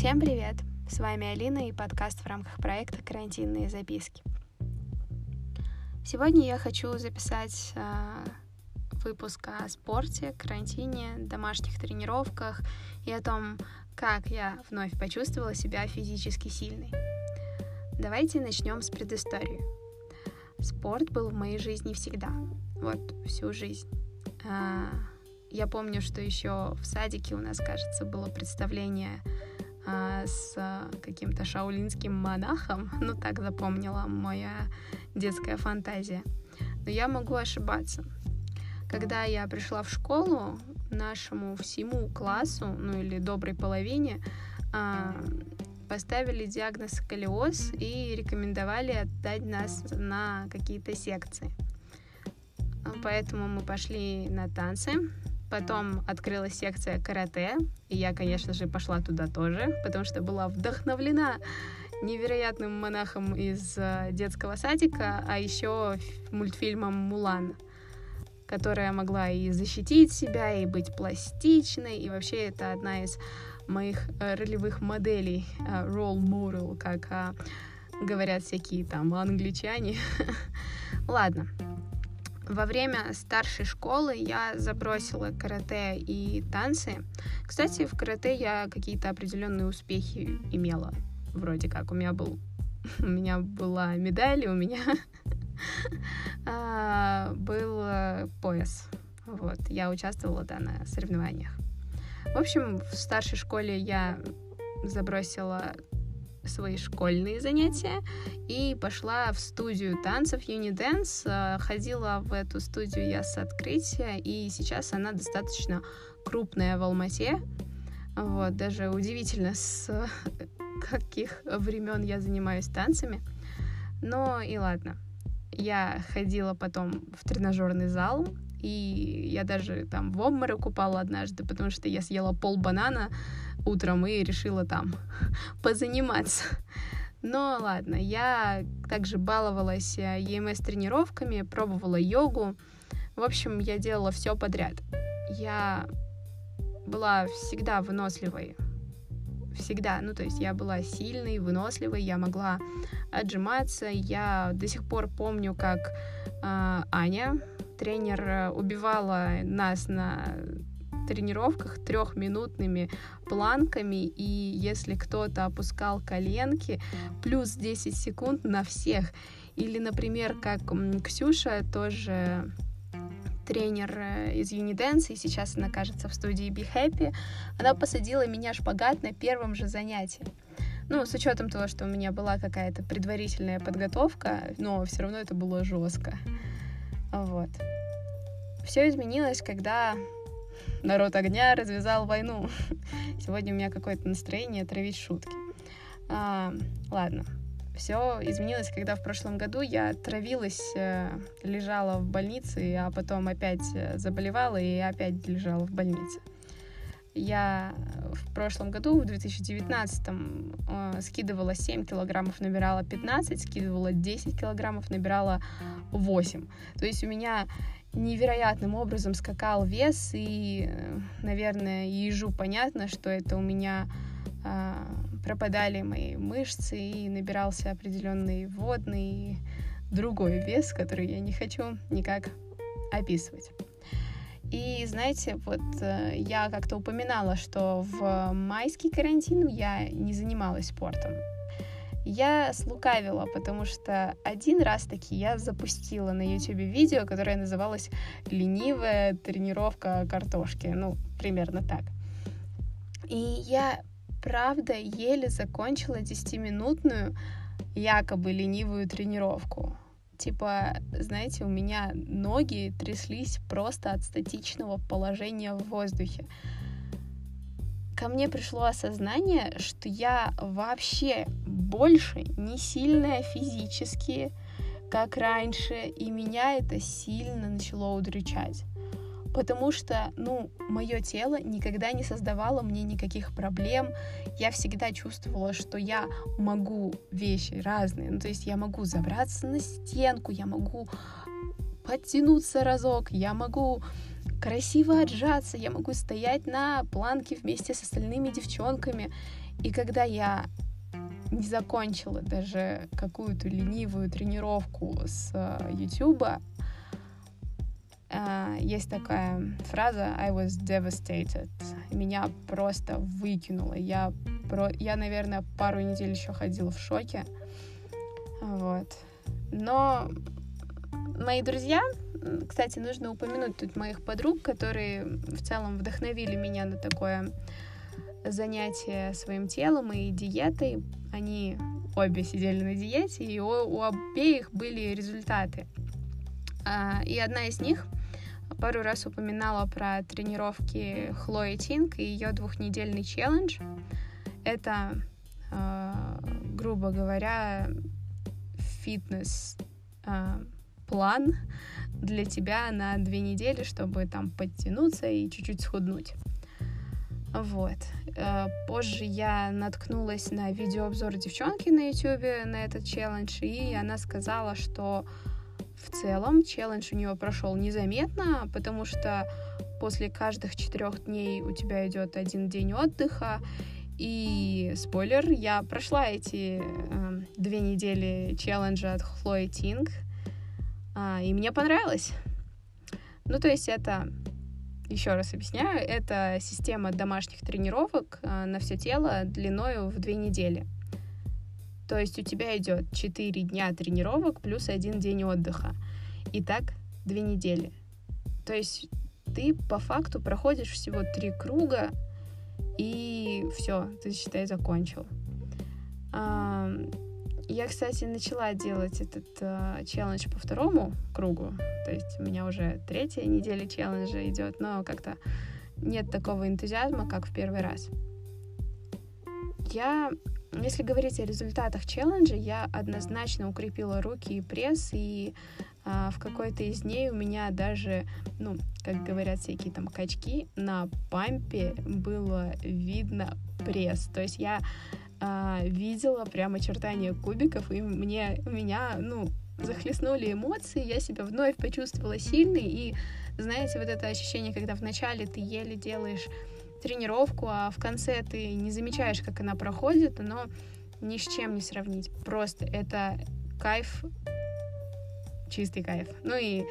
Всем привет! С вами Алина и подкаст в рамках проекта «Карантинные записки». Сегодня я хочу записать э, выпуск о спорте, карантине, домашних тренировках и о том, как я вновь почувствовала себя физически сильной. Давайте начнем с предыстории. Спорт был в моей жизни всегда, вот всю жизнь. Э, я помню, что еще в садике у нас, кажется, было представление а, с каким-то шаулинским монахом. Ну, так запомнила моя детская фантазия. Но я могу ошибаться. Когда я пришла в школу, нашему всему классу, ну или доброй половине, а, поставили диагноз сколиоз и рекомендовали отдать нас на какие-то секции. Поэтому мы пошли на танцы, Потом открылась секция карате, и я, конечно же, пошла туда тоже, потому что была вдохновлена невероятным монахом из э, детского садика, а еще мультфильмом «Мулан», которая могла и защитить себя, и быть пластичной, и вообще это одна из моих э, ролевых моделей, э, role model, как говорят всякие там англичане. Ладно, во время старшей школы я забросила карате и танцы. Кстати, в карате я какие-то определенные успехи имела. Вроде как. У меня был у меня была медаль, у меня а, был пояс. Вот, я участвовала, да, на соревнованиях. В общем, в старшей школе я забросила свои школьные занятия и пошла в студию танцев Unidance. Э, ходила в эту студию я с открытия, и сейчас она достаточно крупная в Алмате. Вот, даже удивительно, с каких времен я занимаюсь танцами. Но и ладно. Я ходила потом в тренажерный зал, и я даже там в обморок упала однажды, потому что я съела пол банана, утром и решила там позаниматься. Но ладно, я также баловалась EMS-тренировками, пробовала йогу. В общем, я делала все подряд. Я была всегда выносливой. Всегда. Ну, то есть я была сильной, выносливой, я могла отжиматься. Я до сих пор помню, как э, Аня, тренер, убивала нас на тренировках трехминутными планками, и если кто-то опускал коленки, плюс 10 секунд на всех. Или, например, как Ксюша тоже тренер э, из Unidance, и сейчас она, кажется, в студии Be Happy, она посадила меня шпагат на первом же занятии. Ну, с учетом того, что у меня была какая-то предварительная подготовка, но все равно это было жестко. Вот. Все изменилось, когда народ огня развязал войну. Сегодня у меня какое-то настроение травить шутки. А, ладно, все изменилось, когда в прошлом году я травилась, э, лежала в больнице, а потом опять э, заболевала и опять лежала в больнице. Я в прошлом году, в 2019, э, скидывала 7 килограммов, набирала 15, скидывала 10 килограммов, набирала 8. То есть у меня невероятным образом скакал вес, и, э, наверное, ежу понятно, что это у меня э, пропадали мои мышцы и набирался определенный водный другой вес, который я не хочу никак описывать. И знаете, вот э, я как-то упоминала, что в майский карантин я не занималась спортом. Я слукавила, потому что один раз таки я запустила на YouTube видео, которое называлось «Ленивая тренировка картошки». Ну, примерно так. И я, правда, еле закончила 10-минутную якобы ленивую тренировку. Типа, знаете, у меня ноги тряслись просто от статичного положения в воздухе ко мне пришло осознание, что я вообще больше не сильная физически, как раньше, и меня это сильно начало удручать. Потому что, ну, мое тело никогда не создавало мне никаких проблем. Я всегда чувствовала, что я могу вещи разные. Ну, то есть я могу забраться на стенку, я могу подтянуться разок, я могу красиво отжаться, я могу стоять на планке вместе с остальными девчонками. И когда я не закончила даже какую-то ленивую тренировку с YouTube, Uh, есть такая фраза I was devastated. Меня просто выкинуло. Я, про... я, наверное, пару недель еще ходила в шоке. Вот. Но мои друзья, кстати, нужно упомянуть тут моих подруг, которые в целом вдохновили меня на такое занятие своим телом и диетой. Они обе сидели на диете, и у, у обеих были результаты. Uh, и одна из них — пару раз упоминала про тренировки Хлои Тинг и ее двухнедельный челлендж. Это, э, грубо говоря, фитнес э, для тебя на две недели, чтобы там подтянуться и чуть-чуть схуднуть. Вот. Э, позже я наткнулась на видеообзор девчонки на YouTube на этот челлендж, и она сказала, что в целом челлендж у нее прошел незаметно, потому что после каждых четырех дней у тебя идет один день отдыха. И спойлер, я прошла эти э, две недели челленджа от Хлои Тинг, э, и мне понравилось. Ну, то есть это, еще раз объясняю, это система домашних тренировок э, на все тело длиною в две недели. То есть у тебя идет 4 дня тренировок плюс один день отдыха. И так две недели. То есть ты по факту проходишь всего три круга, и все, ты, считай, закончил. Я, кстати, начала делать этот э, челлендж по второму кругу. То есть у меня уже третья неделя челленджа идет, но как-то нет такого энтузиазма, как в первый раз. Я если говорить о результатах челленджа, я однозначно укрепила руки и пресс, и а, в какой-то из дней у меня даже, ну, как говорят всякие там качки, на пампе было видно пресс. То есть я а, видела прям очертания кубиков, и мне, меня, ну, захлестнули эмоции, я себя вновь почувствовала сильной, и знаете, вот это ощущение, когда вначале ты еле делаешь тренировку, а в конце ты не замечаешь, как она проходит, но ни с чем не сравнить. Просто это кайф, чистый кайф. Ну и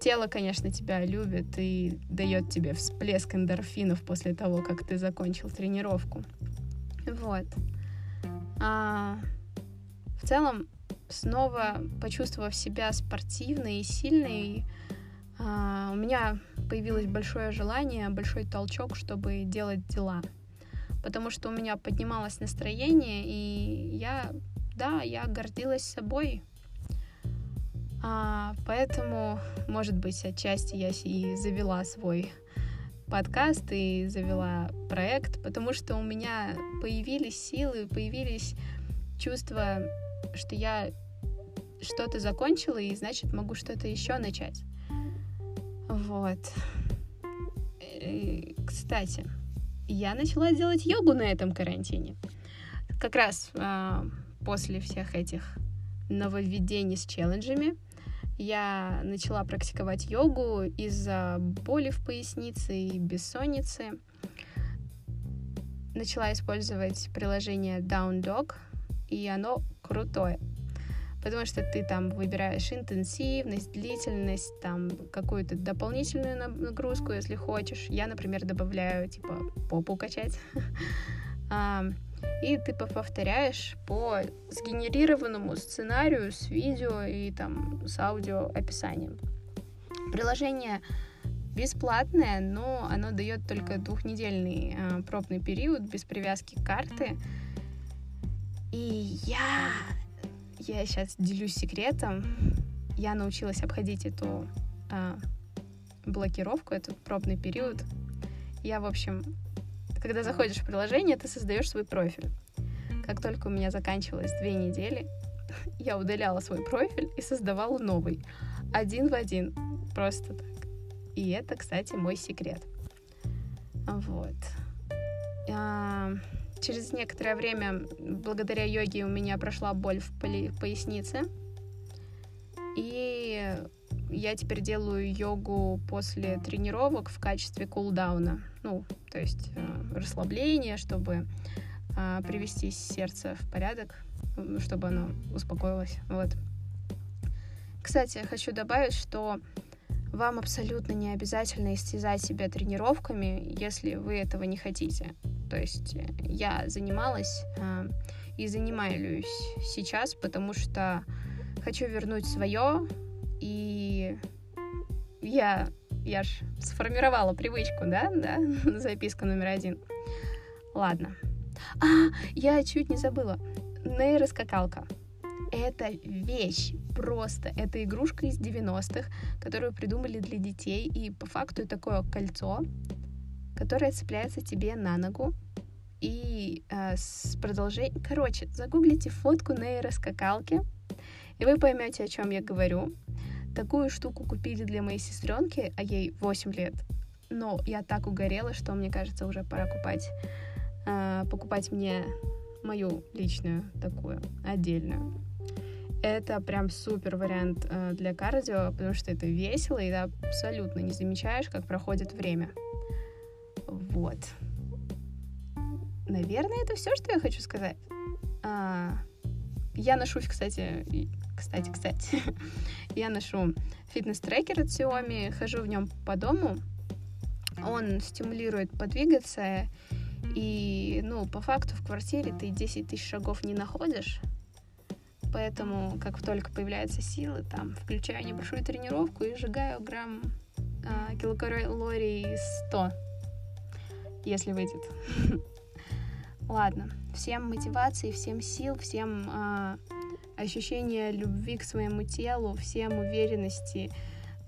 тело, конечно, тебя любит и дает тебе всплеск эндорфинов после того, как ты закончил тренировку. Вот. А, в целом, снова почувствовав себя спортивной и сильной, а, у меня появилось большое желание, большой толчок, чтобы делать дела. Потому что у меня поднималось настроение, и я, да, я гордилась собой. А, поэтому, может быть, отчасти я и завела свой подкаст и завела проект, потому что у меня появились силы, появились чувства, что я что-то закончила, и значит могу что-то еще начать. Вот. И, кстати, я начала делать йогу на этом карантине. Как раз э, после всех этих нововведений с челленджами я начала практиковать йогу из-за боли в пояснице и бессонницы. Начала использовать приложение Down Dog, и оно крутое потому что ты там выбираешь интенсивность, длительность, там какую-то дополнительную нагрузку, если хочешь. Я, например, добавляю, типа, попу качать. И ты повторяешь по сгенерированному сценарию с видео и там с аудио описанием. Приложение бесплатное, но оно дает только двухнедельный э, пробный период без привязки к карты. И я я сейчас делюсь секретом. Я научилась обходить эту а, блокировку, этот пробный период. Я, в общем, когда заходишь в приложение, ты создаешь свой профиль. Как только у меня заканчивалось две недели, я удаляла свой профиль и создавала новый. Один в один. Просто так. И это, кстати, мой секрет. Вот. Через некоторое время, благодаря йоге, у меня прошла боль в пояснице. И я теперь делаю йогу после тренировок в качестве кулдауна. Ну, то есть э, расслабление, чтобы а, привести сердце в порядок, чтобы оно успокоилось. Вот. Кстати, хочу добавить, что вам абсолютно не обязательно истязать себя тренировками, если вы этого не хотите. То есть э, я занималась э, и занимаюсь сейчас, потому что хочу вернуть свое, и я, я ж сформировала привычку, да, да, записка номер один. Ладно. А, я чуть не забыла. Нейроскакалка. Это вещь просто. Это игрушка из 90-х, которую придумали для детей. И по факту такое кольцо, которое цепляется тебе на ногу. И э, с продолжением... Короче, загуглите фотку нейроскакалки, и вы поймете, о чем я говорю. Такую штуку купили для моей сестренки, а ей 8 лет. Но я так угорела, что мне кажется, уже пора купать, э, покупать мне мою личную такую, отдельную. Это прям супер вариант э, для кардио, потому что это весело, и ты абсолютно не замечаешь, как проходит время. Вот. Наверное, это все, что я хочу сказать. А, я ношу, кстати, кстати, кстати, я ношу фитнес-трекер от Xiaomi, хожу в нем по дому. Он стимулирует подвигаться, и, ну, по факту в квартире ты 10 тысяч шагов не находишь, поэтому, как только появляются силы, там, включаю небольшую тренировку и сжигаю грамм э, килокалорий 100, если выйдет. Ладно, всем мотивации, всем сил, всем э, ощущения любви к своему телу, всем уверенности,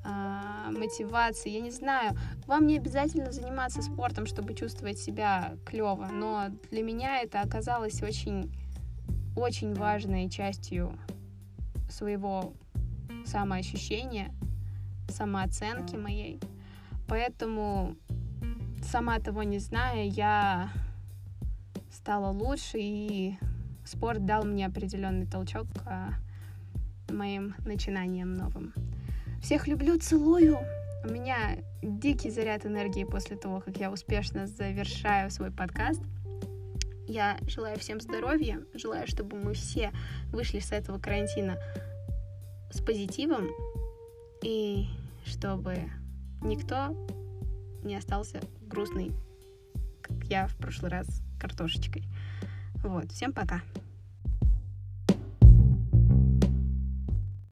э, мотивации. Я не знаю, вам не обязательно заниматься спортом, чтобы чувствовать себя клево, но для меня это оказалось очень, очень важной частью своего самоощущения, самооценки моей. Поэтому, сама того не зная, я стала лучше, и спорт дал мне определенный толчок к моим начинаниям новым. Всех люблю, целую. У меня дикий заряд энергии после того, как я успешно завершаю свой подкаст. Я желаю всем здоровья, желаю, чтобы мы все вышли с этого карантина с позитивом и чтобы никто не остался грустный, как я в прошлый раз картошечкой. Вот, всем пока.